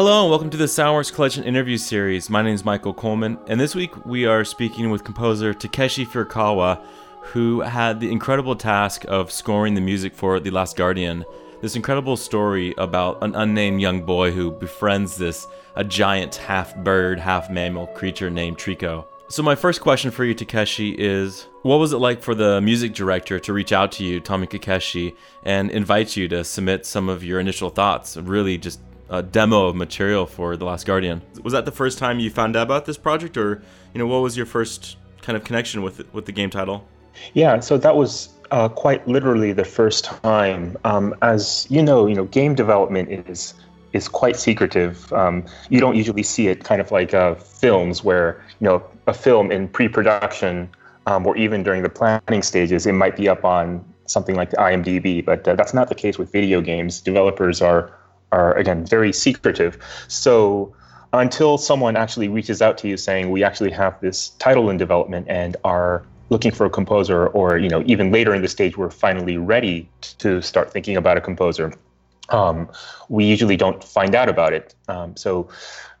Hello and welcome to the Soundworks Collection interview series. My name is Michael Coleman, and this week we are speaking with composer Takeshi Furukawa, who had the incredible task of scoring the music for The Last Guardian. This incredible story about an unnamed young boy who befriends this a giant half bird, half mammal creature named Trico. So my first question for you, Takeshi, is what was it like for the music director to reach out to you, Tommy Kakeshi, and invite you to submit some of your initial thoughts? Really, just a demo of material for The Last Guardian. Was that the first time you found out about this project, or you know, what was your first kind of connection with with the game title? Yeah, so that was uh, quite literally the first time. Um, as you know, you know, game development is is quite secretive. Um, you don't usually see it kind of like uh, films where you know a film in pre-production um, or even during the planning stages, it might be up on something like the IMDb, but uh, that's not the case with video games. Developers are are again very secretive. So until someone actually reaches out to you saying we actually have this title in development and are looking for a composer or you know even later in the stage we're finally ready to start thinking about a composer um, we usually don't find out about it. Um, so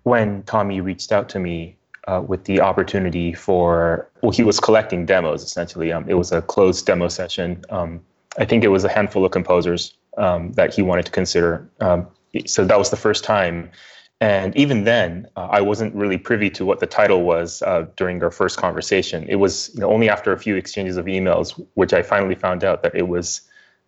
when tommy reached out to me uh, with the opportunity for well he was collecting demos essentially. Um, it was a closed demo session. Um, i think it was a handful of composers um, that he wanted to consider. Um, so that was the first time. And even then, uh, I wasn't really privy to what the title was uh, during our first conversation. It was you know, only after a few exchanges of emails, which I finally found out that it was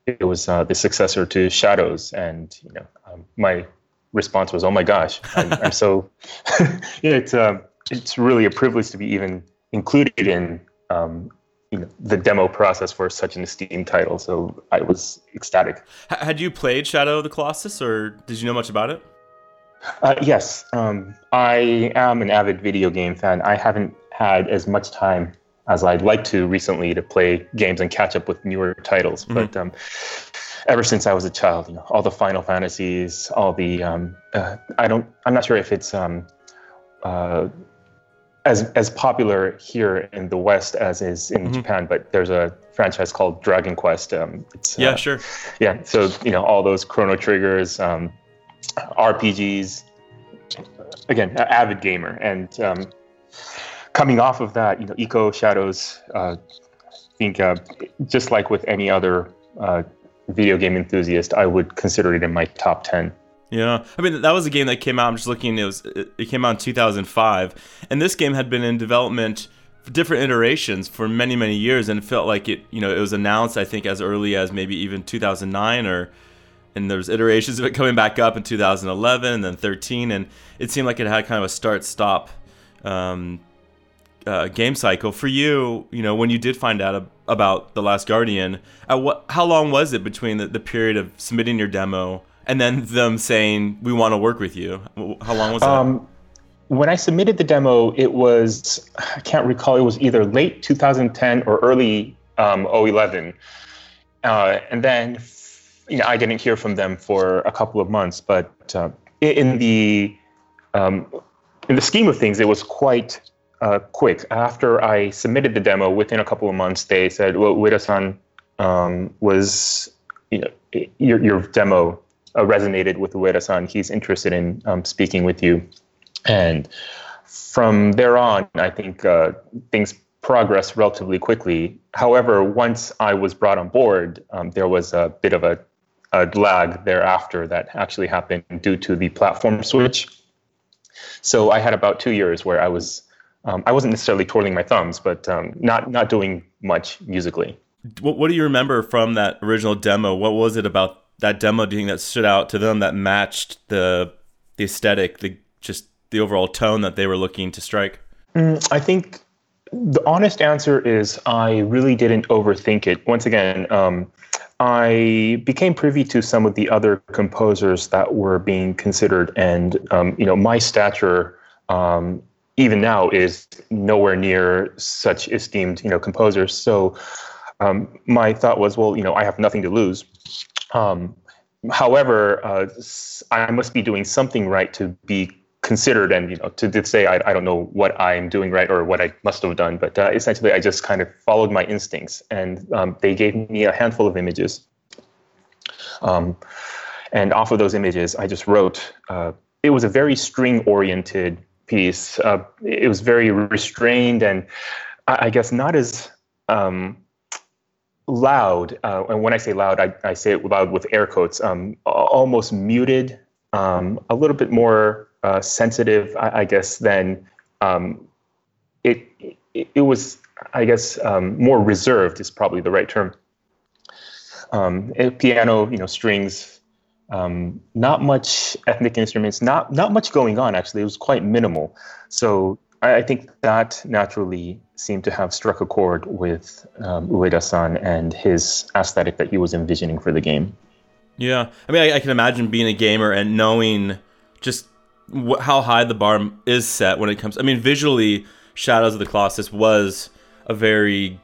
it was uh, the successor to Shadows. And you know, um, my response was, "Oh my gosh, I'm, I'm so yeah, it's um, it's really a privilege to be even included in um, you know the demo process for such an esteemed title. So I was ecstatic. Had you played Shadow of the Colossus, or did you know much about it? Uh, yes, um, I am an avid video game fan. I haven't had as much time as I'd like to recently to play games and catch up with newer titles. Mm-hmm. But um, ever since I was a child, you know, all the Final Fantasies, all the um, uh, I don't, I'm not sure if it's um, uh, as as popular here in the West as is in mm-hmm. Japan, but there's a franchise called Dragon Quest. Um, yeah, uh, sure. Yeah, so you know all those Chrono Triggers, um, RPGs. Again, avid gamer, and um, coming off of that, you know, Ico Shadows. Uh, I think uh, just like with any other uh, video game enthusiast, I would consider it in my top ten. Yeah, I mean that was a game that came out. I'm just looking. It was it came out in 2005, and this game had been in development for different iterations for many many years, and it felt like it. You know, it was announced I think as early as maybe even 2009 or. And there's iterations of it coming back up in 2011 and then 13, and it seemed like it had kind of a start-stop um, uh, game cycle for you. You know, when you did find out about the Last Guardian, at what? How long was it between the, the period of submitting your demo and then them saying we want to work with you. How long was that? Um, when I submitted the demo, it was I can't recall. It was either late 2010 or early um, 011, uh, and then you know I didn't hear from them for a couple of months. But uh, in the um, in the scheme of things, it was quite uh, quick. After I submitted the demo, within a couple of months, they said, "Well, Ueda-san um, was you know your your demo uh, resonated with Ueda-san. He's interested in um, speaking with you, and from there on, I think uh, things progressed relatively quickly. However, once I was brought on board, um, there was a bit of a, a lag thereafter that actually happened due to the platform switch. So I had about two years where I was um, I wasn't necessarily twirling my thumbs, but um, not not doing much musically. What, what do you remember from that original demo? What was it about that demo think that stood out to them that matched the the aesthetic, the just the overall tone that they were looking to strike? Mm, I think the honest answer is I really didn't overthink it. Once again, um, I became privy to some of the other composers that were being considered, and um, you know, my stature, um, even now, is nowhere near such esteemed, you know, composers. So, um, my thought was, well, you know, I have nothing to lose. Um, however, uh, I must be doing something right to be considered and you know to, say I, I don't know what I'm doing right or what I must have done, but uh, essentially I just kind of followed my instincts, and um, they gave me a handful of images. Um, and off of those images, I just wrote uh, it was a very string oriented piece. Uh, it was very restrained and I, I guess not as um, loud. Uh, and when I say loud, I, I, say it loud with air quotes. Um, almost muted, um, a little bit more uh, sensitive, I, I, guess, than um, it, it, it. was, I guess, um, more reserved is probably the right term. Um, piano, you know, strings, um, not much ethnic instruments, not not much going on. Actually, it was quite minimal. So I, I think that naturally seemed to have struck a chord with um, Ueda-san and his aesthetic that he was envisioning for the game. Yeah, I mean, I, I can imagine being a gamer and knowing just wh- how high the bar is set when it comes. I mean, visually, Shadows of the Colossus was a very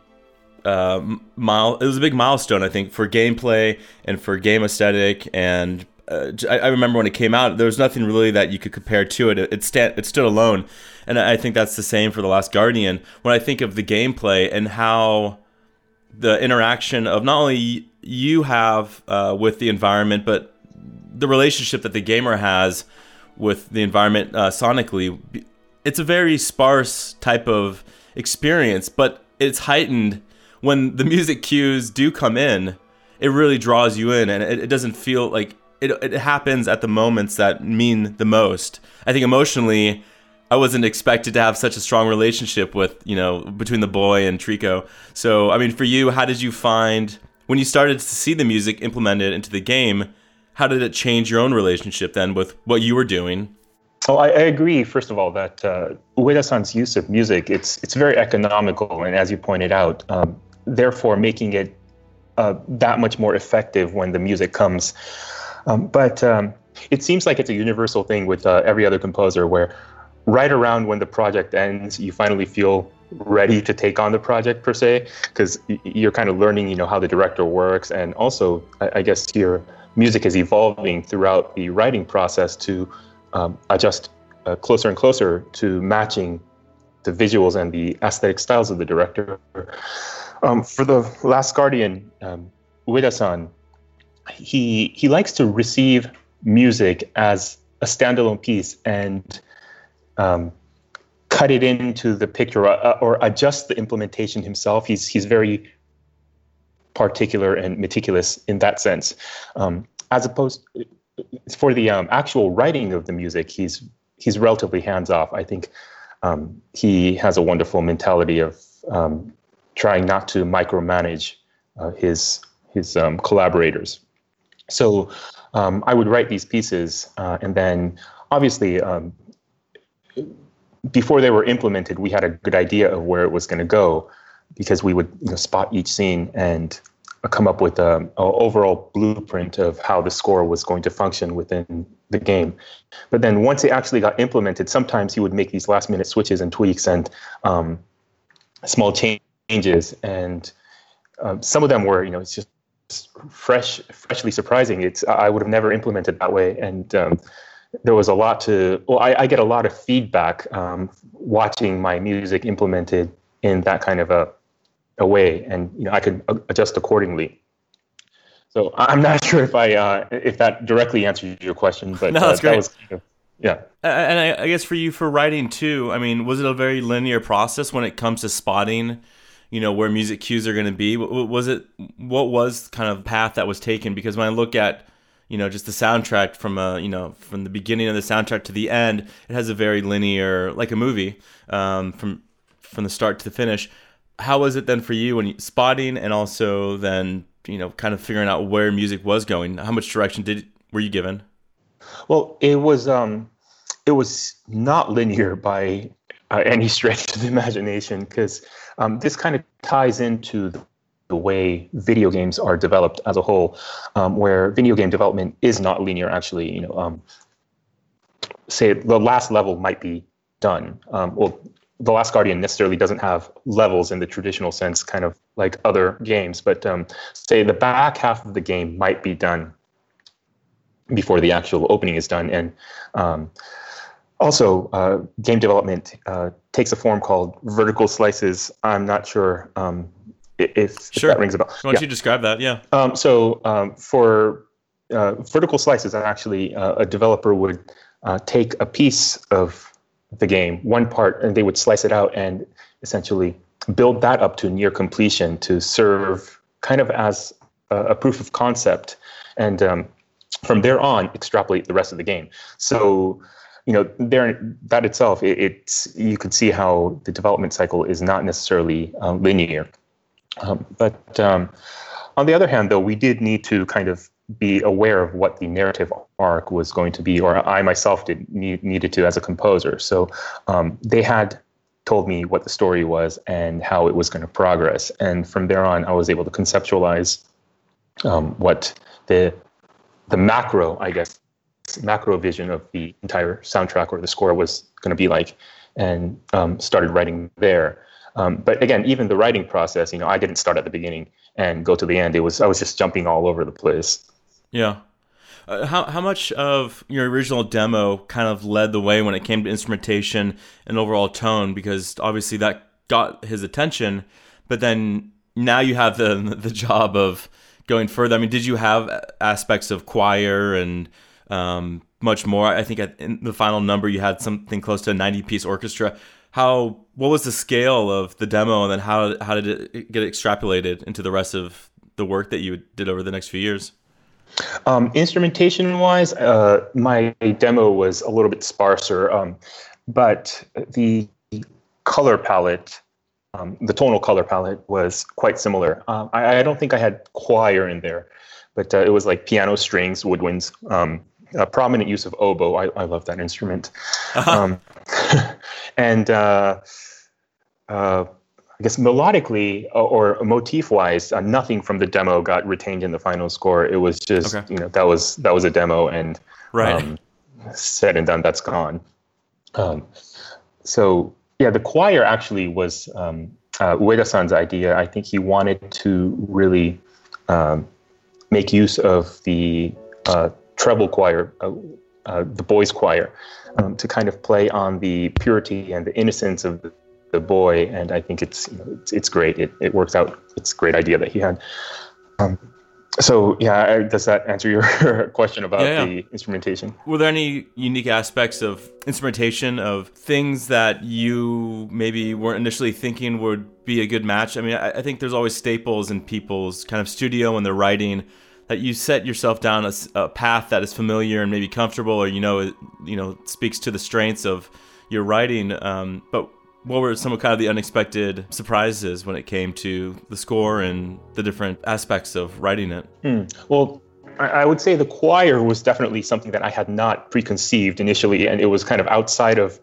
uh, mile. It was a big milestone, I think, for gameplay and for game aesthetic. And uh, I, I, remember when it came out, there was nothing really that you could compare to it. It, it, stand, it stood alone, and I think that's the same for the Last Guardian. When I think of the gameplay and how the interaction of not only you have uh, with the environment, but the relationship that the gamer has with the environment uh, sonically, it's a very sparse type of experience, but it's heightened when the music cues do come in, it really draws you in, and it, it doesn't feel like it. It happens at the moments that mean the most. I think emotionally, I wasn't expected to have such a strong relationship with you know between the boy and Trico. So I mean, for you, how did you find when you started to see the music implemented into the game? How did it change your own relationship then with what you were doing? Oh, I, I agree. First of all, that uh, Ueda-san's use of music it's it's very economical, and as you pointed out, um, therefore making it uh, that much more effective when the music comes. Um, but um, it seems like it's a universal thing with uh, every other composer where right around when the project ends, you finally feel ready to take on the project per se, because you're kind of learning, you know, how the director works. And also, I, guess your music is evolving throughout the writing process to um, adjust uh, closer and closer to matching the visuals and the aesthetic styles of the director. Um, for the Last Guardian, um, Ueda-san, he he likes to receive music as a standalone piece and um, cut it into the picture or, uh, or, adjust the implementation himself. He's he's very particular and meticulous in that sense. Um, as opposed for the um, actual writing of the music, he's he's relatively hands off. I think um, he has a wonderful mentality of um, trying not to micromanage uh, his his um, collaborators. So um, I would write these pieces, uh, and then obviously um, before they were implemented, we had a good idea of where it was going to go because we would you know, spot each scene and come up with an overall blueprint of how the score was going to function within the game. But then once it actually got implemented, sometimes he would make these last minute switches and tweaks and um, small changes changes, and um, some of them were, you know, it's just fresh, freshly surprising. It's I would have never implemented that way, and um, there was a lot to. Well, I, I get a lot of feedback um, watching my music implemented in that kind of a, a way, and you know, I could adjust accordingly. So I'm not sure if I uh, if that directly answers your question, but no, that's uh, great. That was kind of, yeah. And I, I guess for you for writing too, I mean, was it a very linear process when it comes to spotting? You know where music cues are going to be was it what was kind of path that was taken? Because when i look at you know just the soundtrack from a you know from the beginning of the soundtrack to the end it has a very linear like a movie um, from from the start to the finish. How was it then for you when spotting and also then you know kind of figuring out where music was going? How much direction did were you given? Well it was um it was not linear by uh, any stretch of the imagination because um, this kind of ties into the, way video games are developed as a whole, um, where video game development is not linear. Actually, you know, um, say the last level might be done. Um, well, the Last Guardian necessarily doesn't have levels in the traditional sense, kind of like other games, but um, say the back half of the game might be done before the actual opening is done, and um, also, uh, game development uh, takes a form called vertical slices. I'm not sure um, if, sure. if, that rings a bell. Why don't yeah. you describe that? Yeah. Um, so um, for uh, vertical slices, actually, uh, a developer would uh, take a piece of the game, one part, and they would slice it out and essentially build that up to near completion to serve kind of as a, a proof of concept. And um, from there on, extrapolate the rest of the game. So, you know, there that itself, it, it's you could see how the development cycle is not necessarily uh, linear. Um, but um, on the other hand, though, we did need to kind of be aware of what the narrative arc was going to be, or I myself did need, needed to as a composer. So um, they had told me what the story was and how it was going to progress, and from there on, I was able to conceptualize um, what the the macro, I guess, macro vision of the entire soundtrack or the score was going to be like, and um, started writing there. Um, but again, even the writing process, you know, I didn't start at the beginning and go to the end. It was I was just jumping all over the place. Yeah. Uh, how how much of your original demo kind of led the way when it came to instrumentation and overall tone? Because obviously that got his attention, but then now you have the the job of going further. I mean, did you have aspects of choir and um, much more? I think in the final number you had something close to a ninety piece orchestra. How what was the scale of the demo, and then how how did it get extrapolated into the rest of the work that you did over the next few years? Um, instrumentation wise, uh, my demo was a little bit sparser, um, but the color palette, um, the tonal color palette was quite similar. Um, I, I, don't think I had choir in there, but uh, it was like piano strings, woodwinds, um, a prominent use of oboe. I, I love that instrument. Uh-huh. Um, and uh, uh I guess melodically or motif wise, uh, nothing from the demo got retained in the final score. It was just okay. you know that was that was a demo and right. Um, said and done. That's gone. Um, so yeah, the choir actually was um, uh, Ueda-san's idea. I think he wanted to really um, make use of the uh, treble choir, uh, uh, the boys' choir, um, to kind of play on the purity and the innocence of the the boy, and I think it's you know, it's, it's great. It it works out. It's a great idea that he had. Um, so yeah, does that answer your question about yeah, yeah. the instrumentation? Were there any unique aspects of instrumentation of things that you maybe weren't initially thinking would be a good match? I mean, I, I think there's always staples in people's kind of studio when they're writing that you set yourself down a, a path that is familiar and maybe comfortable, or you know, you know, speaks to the strengths of your writing. Um, but what were some of kind of the unexpected surprises when it came to the score and the different aspects of writing it? Mm. Well, I would say the choir was definitely something that I had not preconceived initially, and it was kind of outside of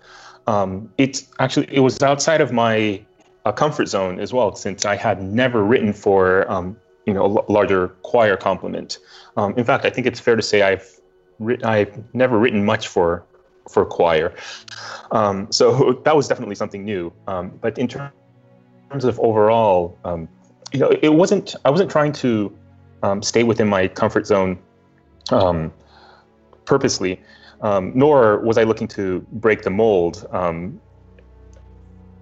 um, it's actually it was outside of my uh, comfort zone as well, since I had never written for um, you know a larger choir complement. Um, in fact, I think it's fair to say I've written, I've never written much for for choir. Um, so that was definitely something new. Um, but in terms of overall, um, you know, it wasn't. I wasn't trying to um, stay within my comfort zone um, purposely, nor was I looking to break the mold.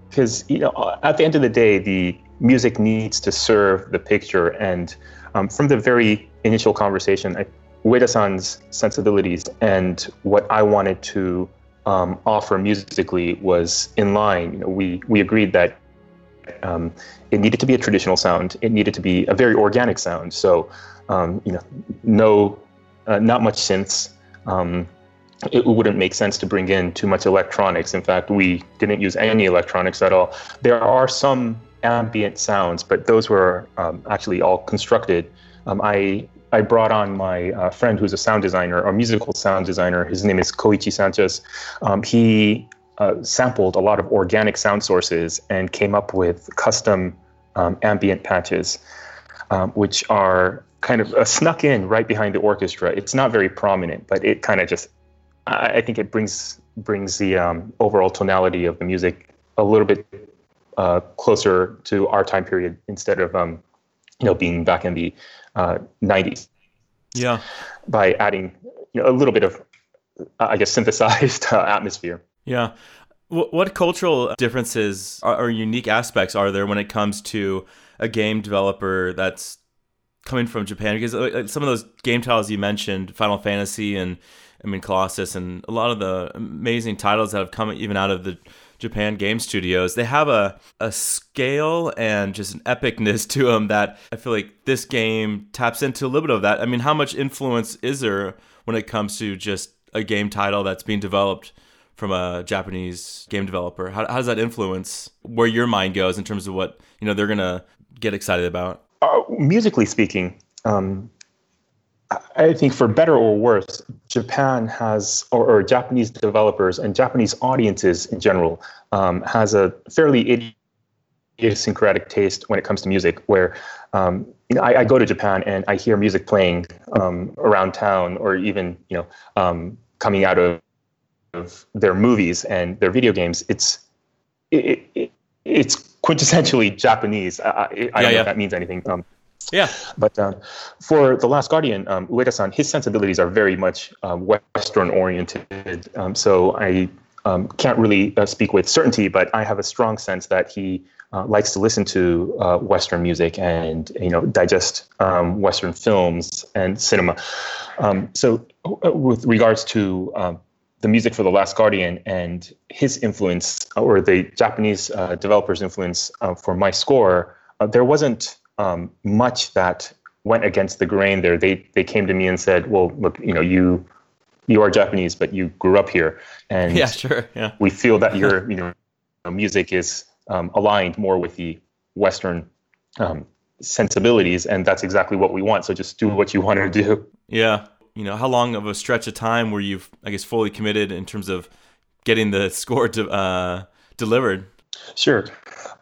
Because you know, at the end of the day, the music needs to serve the picture, and from the very initial conversation, I Ueda-san's sensibilities and what I wanted to um, offer musically was in line. You know, we we agreed that um, it needed to be a traditional sound. It needed to be a very organic sound. So, um, you know, no, uh, not much synths. Um, it wouldn't make sense to bring in too much electronics. In fact, we didn't use any electronics at all. There are some ambient sounds, but those were um, actually all constructed. Um, I I brought on my uh, friend who's a sound designer, or musical sound designer. His name is Koichi Sanchez. Um, he uh, sampled a lot of organic sound sources and came up with custom um, ambient patches, um, which are kind of uh, snuck in right behind the orchestra. It's not very prominent, but it kind of just, I, I, think it brings brings the um, overall tonality of the music a little bit uh, closer to our time period instead of um, you know being back in the uh, 90s. Yeah. By adding you know, a little bit of, I guess, synthesized uh, atmosphere. Yeah. What cultural differences or unique aspects are there when it comes to a game developer that's coming from Japan because uh, some of those game titles you mentioned, Final Fantasy and I mean Colossus, and a lot of the amazing titles that have come even out of the Japan game studios, they have a a scale and just an epicness to them that I feel like this game taps into a little bit of that. I mean, how much influence is there when it comes to just a game title that's being developed from a Japanese game developer? How, how does that influence where your mind goes in terms of what you know they're gonna get excited about? Uh, musically speaking, um, I think for better or worse, Japan has, or, or Japanese developers and Japanese audiences in general, um, has a fairly idiosyncratic taste when it comes to music. Where um, you know, I, I, go to Japan and I hear music playing um, around town, or even you know um, coming out of, of, their movies and their video games. It's it, it, it's quintessentially Japanese. I, I, I yeah, don't know yeah. if that means anything. Um, yeah. But uh, for The Last Guardian, um, Ueda-san, his sensibilities are very much um, Western oriented. Um, so I um, can't really uh, speak with certainty, but I have a strong sense that he uh, likes to listen to uh, Western music and you know digest um, Western films and cinema. Um, so uh, with regards to the music for The Last Guardian and his influence, or the Japanese uh, developers' influence uh, for my score, there wasn't um, much that went against the grain there. They they came to me and said, "Well, look, you know, you you are Japanese, but you grew up here, and yeah, sure, yeah. we feel that your you know music is um, aligned more with the Western um, sensibilities, and that's exactly what we want. So just do what you want to do." Yeah, you know, how long of a stretch of time were you, I guess, fully committed in terms of getting the score to, uh, delivered? Sure.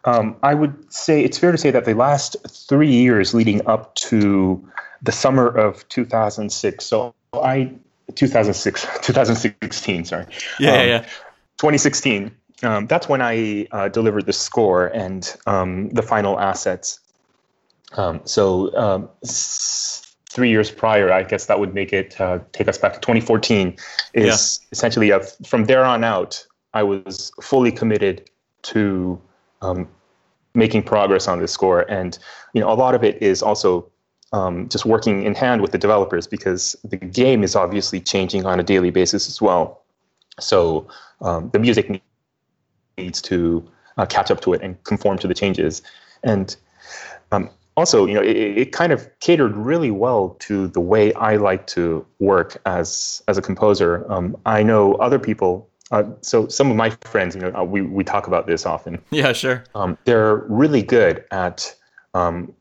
Um, I would say it's fair to say that the last three years leading up to the summer of 2006. So I 2006 2016 sorry yeah um, yeah 2016 um, that's when i uh, delivered the score and um, the final assets um, so um, s- three years prior i guess that would make it uh, take us back to 2014 is yeah. essentially a, from there on out i was fully committed to um, making progress on this score. And you know, a lot of it is also um, just working in hand with the developers because the game is obviously changing on a daily basis as well. So um, the music needs to uh, catch up to it and conform to the changes. And um, also, you know, it, it, kind of catered really well to the way I like to work as as a composer. Um, I know other people uh, so some of my friends, you know, uh, we we talk about this often. Yeah, sure. Um, they're really good at um,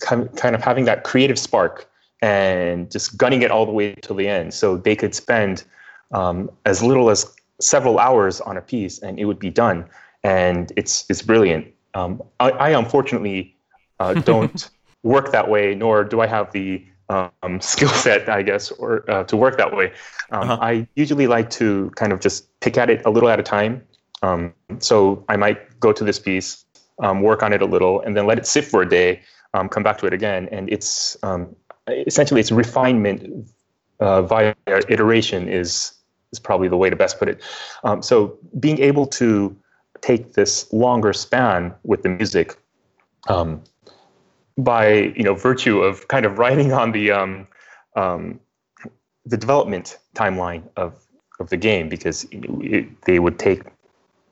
kind kind of having that creative spark and just gunning it all the way till the end. So they could spend um, as little as several hours on a piece, and it would be done. And it's it's brilliant. Um, I, I, unfortunately uh, don't work that way, nor do I have the um, skill set, I guess, or uh, to work that way. Um, uh-huh. I usually like to kind of just pick at it a little at a time. Um, so I might go to this piece, um, work on it a little, and then let it sit for a day, um, come back to it again. And it's um, essentially it's refinement uh, via iteration is is probably the way to best put it. so being able to take this longer span with the music by you know virtue of kind of writing on the um, um, the development timeline of of the game because it, they would take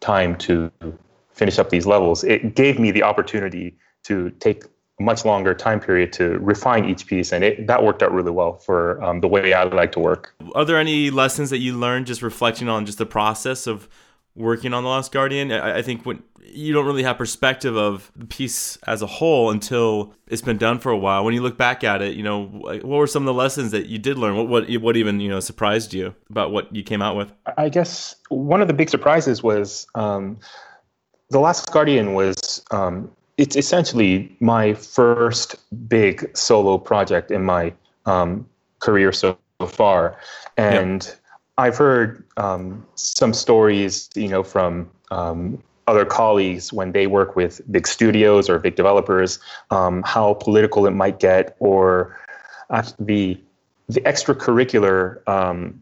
time to finish up these levels. It gave me the opportunity to take a much longer time period to refine each piece, and it, that worked out really well for um, the way I like to work. Are there any lessons that you learned just reflecting on just the process of working on the Last Guardian? I, I think when you don't really have perspective of the piece as a whole until it's been done for a while. When you look back at it, you know, what were some of the lessons that you did learn? What what what even you know surprised you about what you came out with? I guess one of the big surprises was um, the Last Guardian was um, it's essentially my first big solo project in my um, career so far, and. Yep. I've heard um, some stories, you know, from um, other colleagues when they work with big studios or big developers, um, how political it might get, or the the extracurricular um,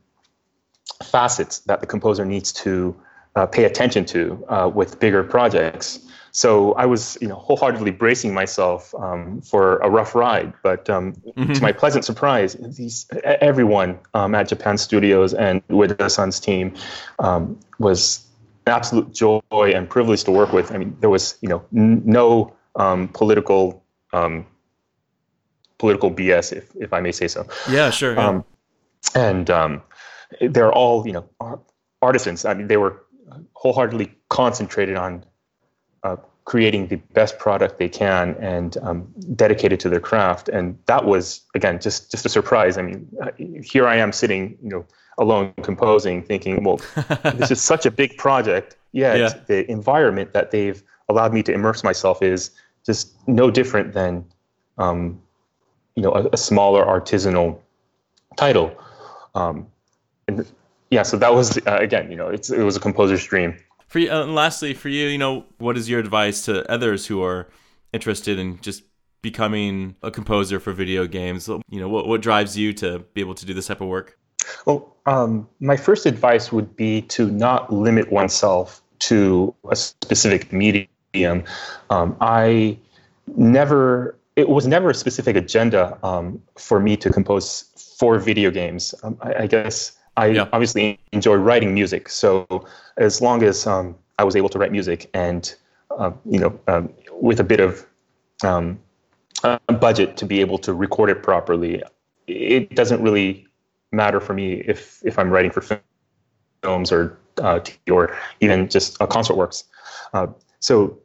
facets that the composer needs to uh, pay attention to uh, with bigger projects. So I was, you know, wholeheartedly bracing myself um, for a rough ride. But um, mm-hmm. to my pleasant surprise, these everyone um, at Japan Studios and Ueda-san's team um, was an absolute joy and privilege to work with. I mean, there was, you know, n- no um, political um, political BS, if if I may say so. Yeah, sure. Yeah. and they're all, you know, artisans. I mean, they were wholeheartedly concentrated on uh, creating the best product they can and um, dedicated to their craft. And that was again just just a surprise. I mean, uh, here I am sitting, you know, alone composing, thinking, well, this is such a big project. Yet yeah. the environment that they've allowed me to immerse myself is just no different than, um, you know, a, a, smaller artisanal title. Um, and yeah, so that was uh, again, you know, it's it was a composer's dream. For you, uh, lastly, for you, you know, what is your advice to others who are interested in just becoming a composer for video games? You know, what what drives you to be able to do this type of work? Well, um, my first advice would be to not limit oneself to a specific medium. Um, I never, it was never a specific agenda um, for me to compose for video games. Um, I, I, guess I yeah. obviously enjoy writing music. So as long as um, I was able to write music and uh, you know um, with a bit of um, budget to be able to record it properly, it doesn't really matter for me if if I'm writing for films or uh, or even just uh, concert works. Uh, so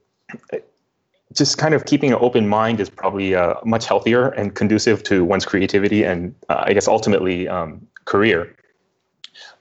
just kind of keeping an open mind is probably uh, much healthier and conducive to one's creativity and uh, I guess ultimately um, career.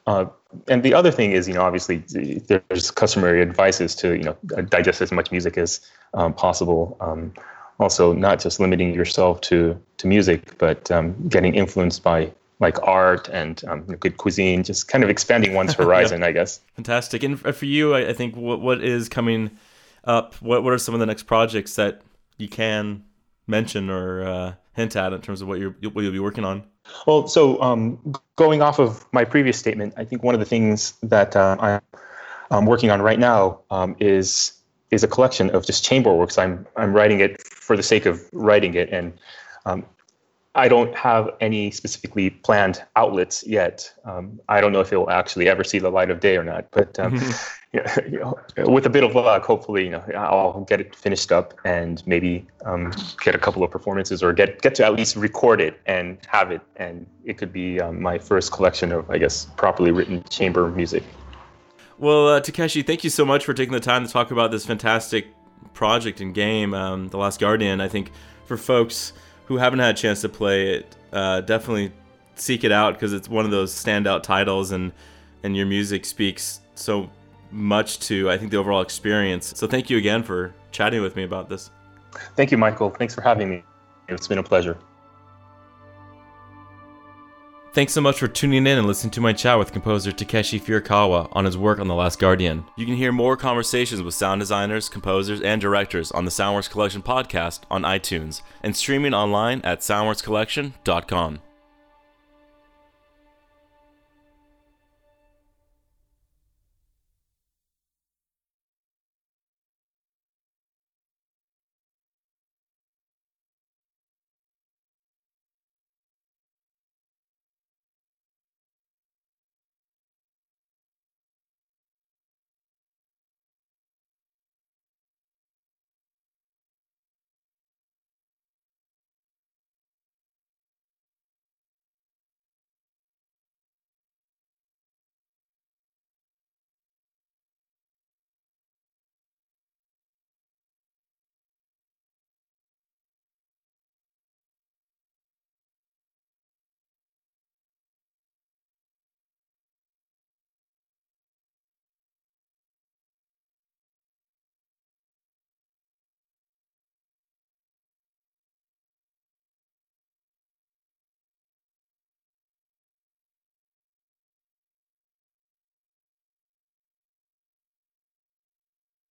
Uh, and the other thing is, you know, obviously there's customary advice is to, you know, digest as much music as um, possible. Um, also, not just limiting yourself to to music, but um, getting influenced by like art and um, good cuisine, just kind of expanding one's horizon, I guess. Fantastic. And for you, I think what what is coming up? What what are some of the next projects that you can mention or uh, hint at in terms of what you're what you'll be working on? Well, so um, going off of my previous statement, I think one of the things that uh, I'm working on right now um, is is a collection of just chamber works. I'm I'm writing it for the sake of writing it, and um, I don't have any specifically planned outlets yet. Um, I don't know if it will actually ever see the light of day or not. But mm-hmm. you know, with a bit of luck, hopefully, you know, I'll get it finished up and maybe um, get a couple of performances or get get to at least record it and have it, and it could be um, my first collection of, I guess, properly written chamber music. Well, uh, Takeshi, thank you so much for taking the time to talk about this fantastic project and game, um, The Last Guardian. I think for folks who haven't had a chance to play it, uh, definitely seek it out because it's one of those standout titles, and and your music speaks so much to I think the overall experience. So thank you again for chatting with me about this. Thank you, Michael. Thanks for having me. It's been a pleasure. Thanks so much for tuning in and listening to my chat with composer Takeshi Furukawa on his work on The Last Guardian. You can hear more conversations with sound designers, composers, and directors on the Soundworks Collection podcast on iTunes and streaming online at soundworkscollection.com.